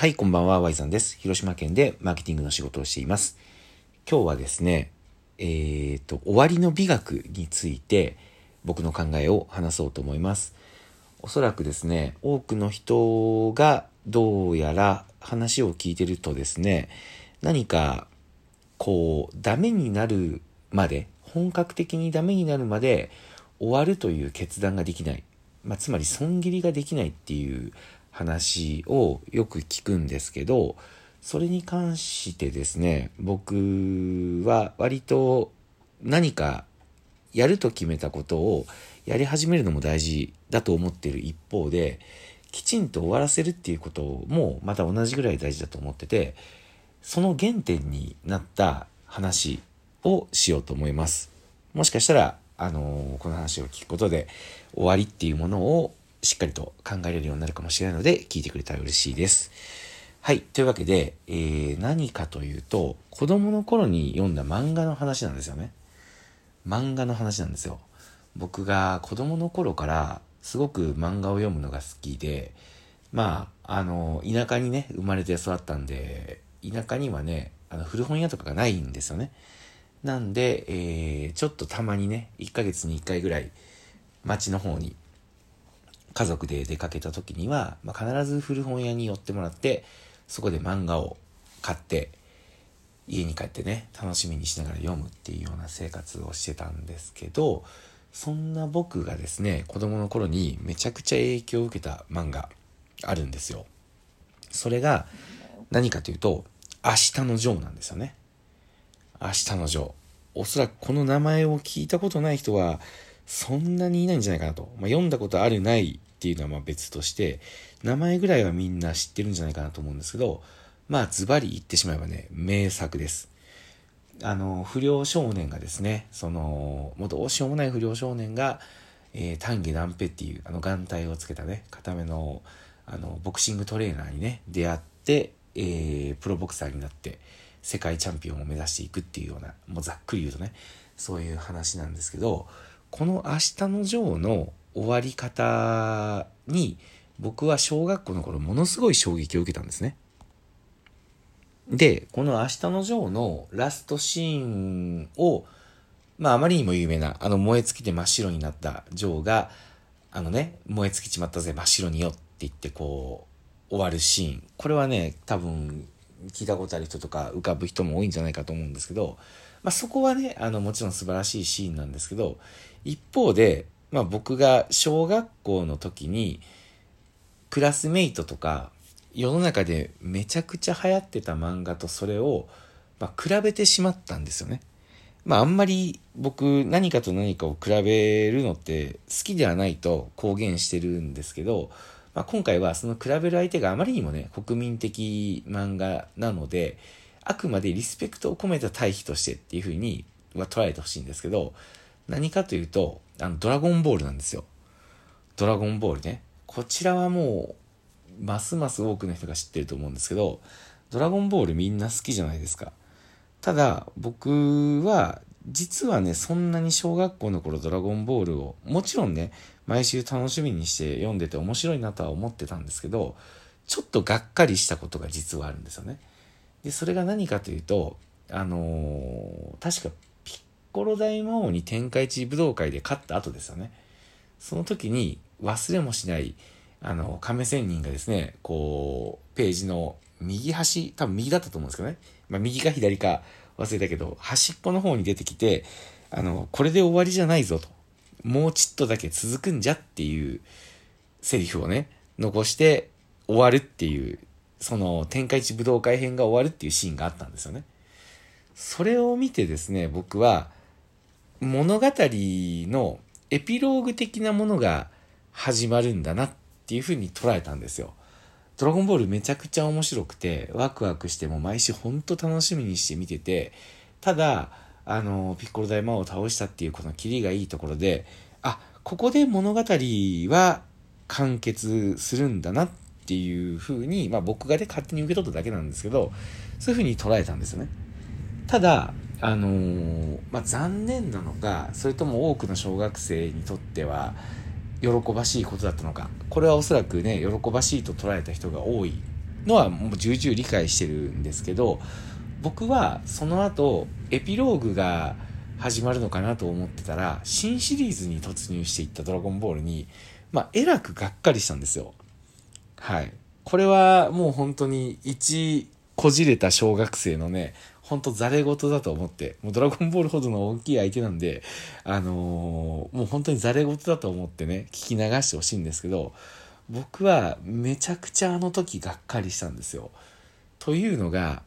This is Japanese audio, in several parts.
はい、こんばんは、Y さんです。広島県でマーケティングの仕事をしています。今日はですね、えっ、ー、と、終わりの美学について僕の考えを話そうと思います。おそらくですね、多くの人がどうやら話を聞いてるとですね、何かこう、ダメになるまで、本格的にダメになるまで終わるという決断ができない。まあ、つまり損切りができないっていう話をよく聞くんですけど、それに関してですね、僕は割と何かやると決めたことをやり始めるのも大事だと思ってる一方で、きちんと終わらせるっていうこともまた同じぐらい大事だと思ってて、その原点になった話をしようと思います。もしかしたら、あのー、この話を聞くことで終わりっていうものをしっかりと考えれるようになるかもしれないので、聞いてくれたら嬉しいです。はい。というわけで、えー、何かというと、子供の頃に読んだ漫画の話なんですよね。漫画の話なんですよ。僕が子供の頃からすごく漫画を読むのが好きで、まあ、あの、田舎にね、生まれて育ったんで、田舎にはね、あの古本屋とかがないんですよね。なんで、えー、ちょっとたまにね、1ヶ月に1回ぐらい、町の方に家族で出かけた時には、まあ、必ず古本屋に寄ってもらって、そこで漫画を買って、家に帰ってね、楽しみにしながら読むっていうような生活をしてたんですけど、そんな僕がですね、子供の頃にめちゃくちゃ影響を受けた漫画あるんですよ。それが何かというと、明日のジョーなんですよね。明日のジョー。おそらくこの名前を聞いたことない人は、そんなにいないんじゃないかなと。まあ、読んだことあるないっていうのはまあ別として、名前ぐらいはみんな知ってるんじゃないかなと思うんですけど、まあズバリ言ってしまえばね、名作です。あの、不良少年がですね、その、もうどうしようもない不良少年が、えー、丹下断平っていう、あの眼帯をつけたね、固めの、あの、ボクシングトレーナーにね、出会って、えー、プロボクサーになって、世界チャンピオンを目指していくっていうような、もうざっくり言うとね、そういう話なんですけど、この明日のジョーの終わり方に僕は小学校の頃ものすごい衝撃を受けたんですね。で、この明日のジョーのラストシーンを、まああまりにも有名な、あの燃え尽きて真っ白になったジョーが、あのね、燃え尽きちまったぜ真っ白によって言ってこう、終わるシーン。これはね、多分聞いたことある人とか浮かぶ人も多いんじゃないかと思うんですけど、まあそこはね、あのもちろん素晴らしいシーンなんですけど、一方で、まあ僕が小学校の時に、クラスメイトとか、世の中でめちゃくちゃ流行ってた漫画とそれを、まあ、比べてしまったんですよね。まああんまり僕何かと何かを比べるのって好きではないと公言してるんですけど、まあ、今回はその比べる相手があまりにもね、国民的漫画なので、あくまでリスペクトを込めた対比としてっていうふうには捉えてほしいんですけど、何かというと、あの、ドラゴンボールなんですよ。ドラゴンボールね。こちらはもう、ますます多くの人が知ってると思うんですけど、ドラゴンボールみんな好きじゃないですか。ただ、僕は、実はね、そんなに小学校の頃ドラゴンボールを、もちろんね、毎週楽しみにして読んでて面白いなとは思ってたんですけど、ちょっとがっかりしたことが実はあるんですよね。で、それが何かというと、あのー、確かコロ大魔王に天下一武道会で勝った後ですよね。その時に忘れもしない、あの、亀仙人がですね、こう、ページの右端、多分右だったと思うんですけどね。まあ、右か左か忘れたけど、端っこの方に出てきて、あの、これで終わりじゃないぞと。もうちっとだけ続くんじゃっていうセリフをね、残して終わるっていう、その天下一武道会編が終わるっていうシーンがあったんですよね。それを見てですね、僕は、物語のエピローグ的なものが始まるんだなっていうふうに捉えたんですよ。ドラゴンボールめちゃくちゃ面白くて、ワクワクしても毎週ほんと楽しみにして見てて、ただ、あの、ピッコロ大魔王を倒したっていうこのキリがいいところで、あ、ここで物語は完結するんだなっていうふうに、まあ僕がね、勝手に受け取っただけなんですけど、そういうふうに捉えたんですよね。ただ、あのー、まあ、残念なのかそれとも多くの小学生にとっては喜ばしいことだったのかこれはおそらくね喜ばしいと捉えた人が多いのはもう重々理解してるんですけど、僕はその後、エピローグが始まるのかなと思ってたら、新シリーズに突入していったドラゴンボールに、まあ、えらくがっかりしたんですよ。はい。これはもう本当に一こじれた小学生のね、ほんとザレ言だと思って、もうドラゴンボールほどの大きい相手なんで、あのー、もう本当にザレ言だと思ってね、聞き流してほしいんですけど、僕はめちゃくちゃあの時がっかりしたんですよ。というのが、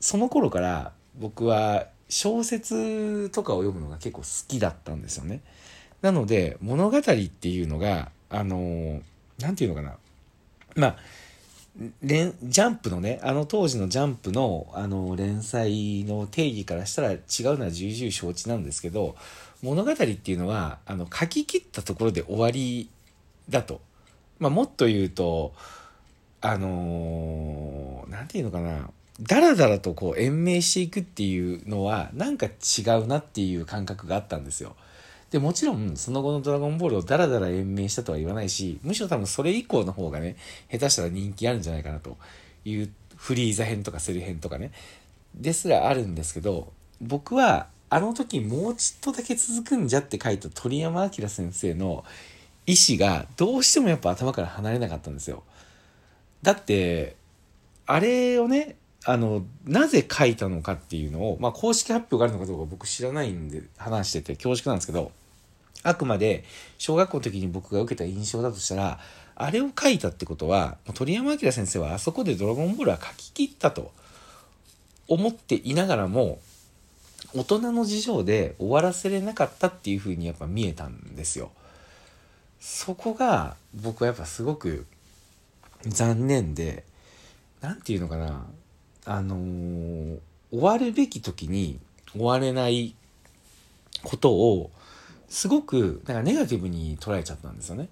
その頃から僕は小説とかを読むのが結構好きだったんですよね。なので、物語っていうのが、あのー、なんていうのかな。まあ、連ジャンプのねあの当時のジャンプのあの連載の定義からしたら違うのは重々承知なんですけど物語っていうのはあの書き切ったところで終わりだと、まあ、もっと言うとあの何、て言うのかなだらだらとこう延命していくっていうのはなんか違うなっていう感覚があったんですよ。で、もちろん、その後のドラゴンボールをダラダラ延命したとは言わないし、むしろ多分それ以降の方がね、下手したら人気あるんじゃないかなというフリーザ編とかセル編とかね、ですらあるんですけど、僕はあの時もうちょっとだけ続くんじゃって書いた鳥山明先生の意思がどうしてもやっぱ頭から離れなかったんですよ。だって、あれをね、あの、なぜ書いたのかっていうのを、まあ、公式発表があるのかどうか僕知らないんで話してて恐縮なんですけど、あくまで小学校の時に僕が受けた印象だとしたら、あれを書いたってことは、鳥山明先生はあそこでドラゴンボールは書き切ったと思っていながらも、大人の事情で終わらせれなかったっていうふうにやっぱ見えたんですよ。そこが僕はやっぱすごく残念で、なんていうのかな、あのー、終わるべき時に終われないことをすごく、なんかネガティブに捉えちゃったんですよね。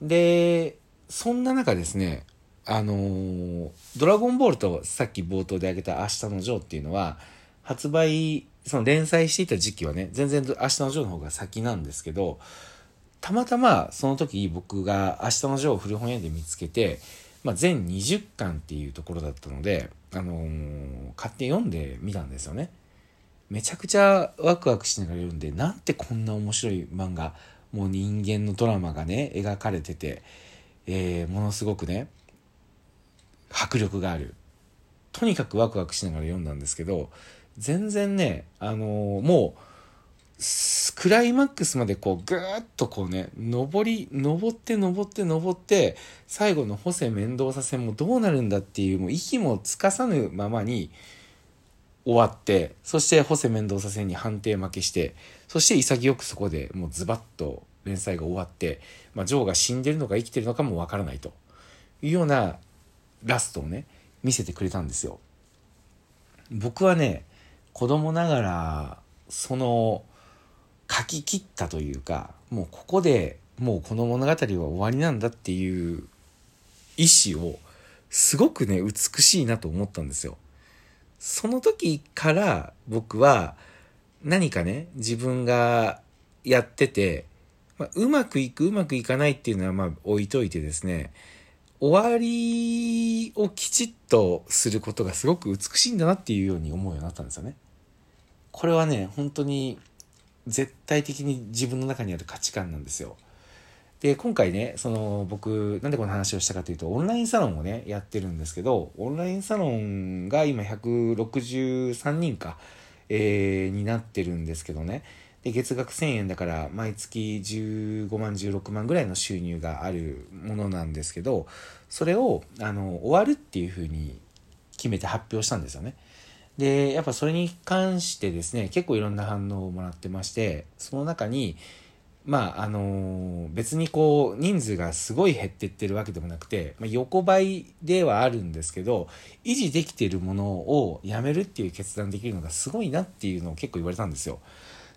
で、そんな中ですね、あのー、ドラゴンボールとさっき冒頭で挙げた明日のジョーっていうのは、発売、その連載していた時期はね、全然明日のジョーの方が先なんですけど、たまたまその時僕が明日のジョーを古本屋で見つけて、まあ、全20巻っていうところだったので、あのー、買って読んでみたんですよね。めちゃくちゃワクワクしながら読んで、なんてこんな面白い漫画、もう人間のドラマがね、描かれてて、えー、ものすごくね、迫力がある。とにかくワクワクしながら読んだんですけど、全然ね、あのー、もう、クライマックスまでこうぐーっとこうね、登り、登って登って登って、最後のホセメンドーサ戦もどうなるんだっていう、もう息もつかさぬままに、終わって、そしてホセ・メンドーサ戦に判定負けして、そして潔くそこでもうズバッと連載が終わって、まあ、ジョーが死んでるのか生きてるのかもわからないというようなラストをね、見せてくれたんですよ。僕はね、子供ながら、その、書き切ったというか、もうここでもうこの物語は終わりなんだっていう意志をすごくね、美しいなと思ったんですよ。その時から僕は何かね、自分がやってて、まあ、うまくいく、うまくいかないっていうのはまあ置いといてですね、終わりをきちっとすることがすごく美しいんだなっていうように思うようになったんですよね。これはね、本当に絶対的に自分の中にある価値観なんですよ。で、今回ね、その僕、なんでこの話をしたかというと、オンラインサロンをね、やってるんですけど、オンラインサロンが今163人か、えー、になってるんですけどね。で、月額1000円だから、毎月15万、16万ぐらいの収入があるものなんですけど、それを、あの、終わるっていうふうに決めて発表したんですよね。で、やっぱそれに関してですね、結構いろんな反応をもらってまして、その中に、まああの別にこう人数がすごい減ってってるわけでもなくて、まあ、横ばいではあるんですけど維持できてるものをやめるっていう決断できるのがすごいなっていうのを結構言われたんですよ。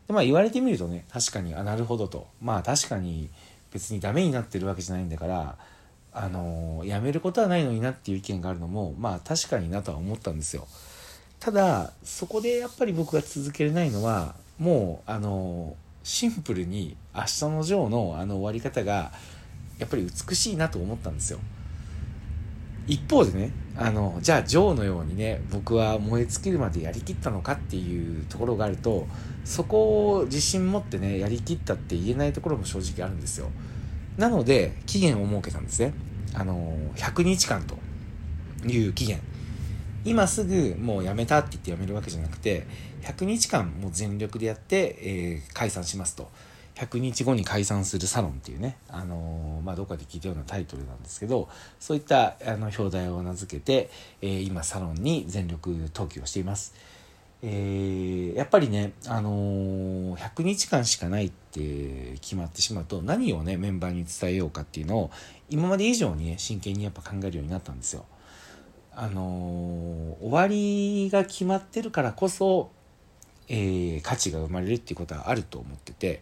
でまあ言われてみるとね確かにあなるほどとまあ確かに別にダメになってるわけじゃないんだからあのやめることはないのになっていう意見があるのもまあ確かになとは思ったんですよ。ただそこでやっぱり僕が続けれないのはもうあのシンプルに「明日のジョー」のあの終わり方がやっぱり美しいなと思ったんですよ。一方でねあのじゃあジョーのようにね僕は燃え尽きるまでやりきったのかっていうところがあるとそこを自信持ってねやりきったって言えないところも正直あるんですよ。なので期限を設けたんですね。あの100日間という期限。今すぐもうやめたって言ってやめるわけじゃなくて100日間もう全力でやって、えー、解散しますと100日後に解散するサロンっていうね、あのー、まあ、どっかで聞いたようなタイトルなんですけど、そういったあの表題を名付けて、えー、今サロンに全力投球をしています。えー、やっぱりね、あのー、100日間しかないって決まってしまうと、何をね、メンバーに伝えようかっていうのを、今まで以上にね、真剣にやっぱ考えるようになったんですよ。あの、終わりが決まってるからこそ、えー、価値が生まれるっていうことはあると思ってて、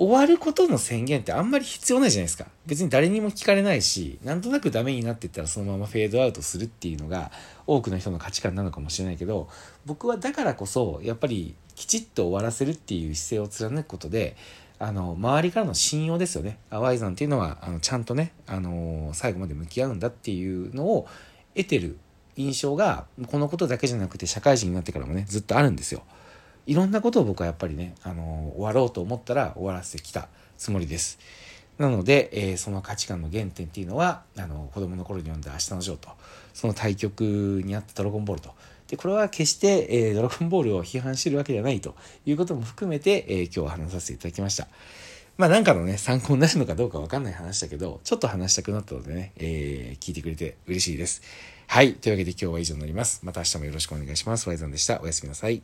終わることの宣言ってあんまり必要ないじゃないですか。別に誰にも聞かれないし、なんとなくダメになってったらそのままフェードアウトするっていうのが多くの人の価値観なのかもしれないけど、僕はだからこそ、やっぱりきちっと終わらせるっていう姿勢を貫くことで、あの、周りからの信用ですよね。アワイザンっていうのは、あの、ちゃんとね、あの、最後まで向き合うんだっていうのを得てる印象が、このことだけじゃなくて社会人になってからもね、ずっとあるんですよ。いろんなことを僕はやっぱりね、あの、終わろうと思ったら終わらせてきたつもりです。なので、えー、その価値観の原点っていうのは、あの、子供の頃に読んだ明日のジョーと、その対局にあったドラゴンボールと。で、これは決して、えー、ドラゴンボールを批判してるわけではないということも含めて、えー、今日は話させていただきました。まあなんかのね、参考になるのかどうかわかんない話だけど、ちょっと話したくなったのでね、えー、聞いてくれて嬉しいです。はい。というわけで今日は以上になります。また明日もよろしくお願いします。ワイザンでした。おやすみなさい。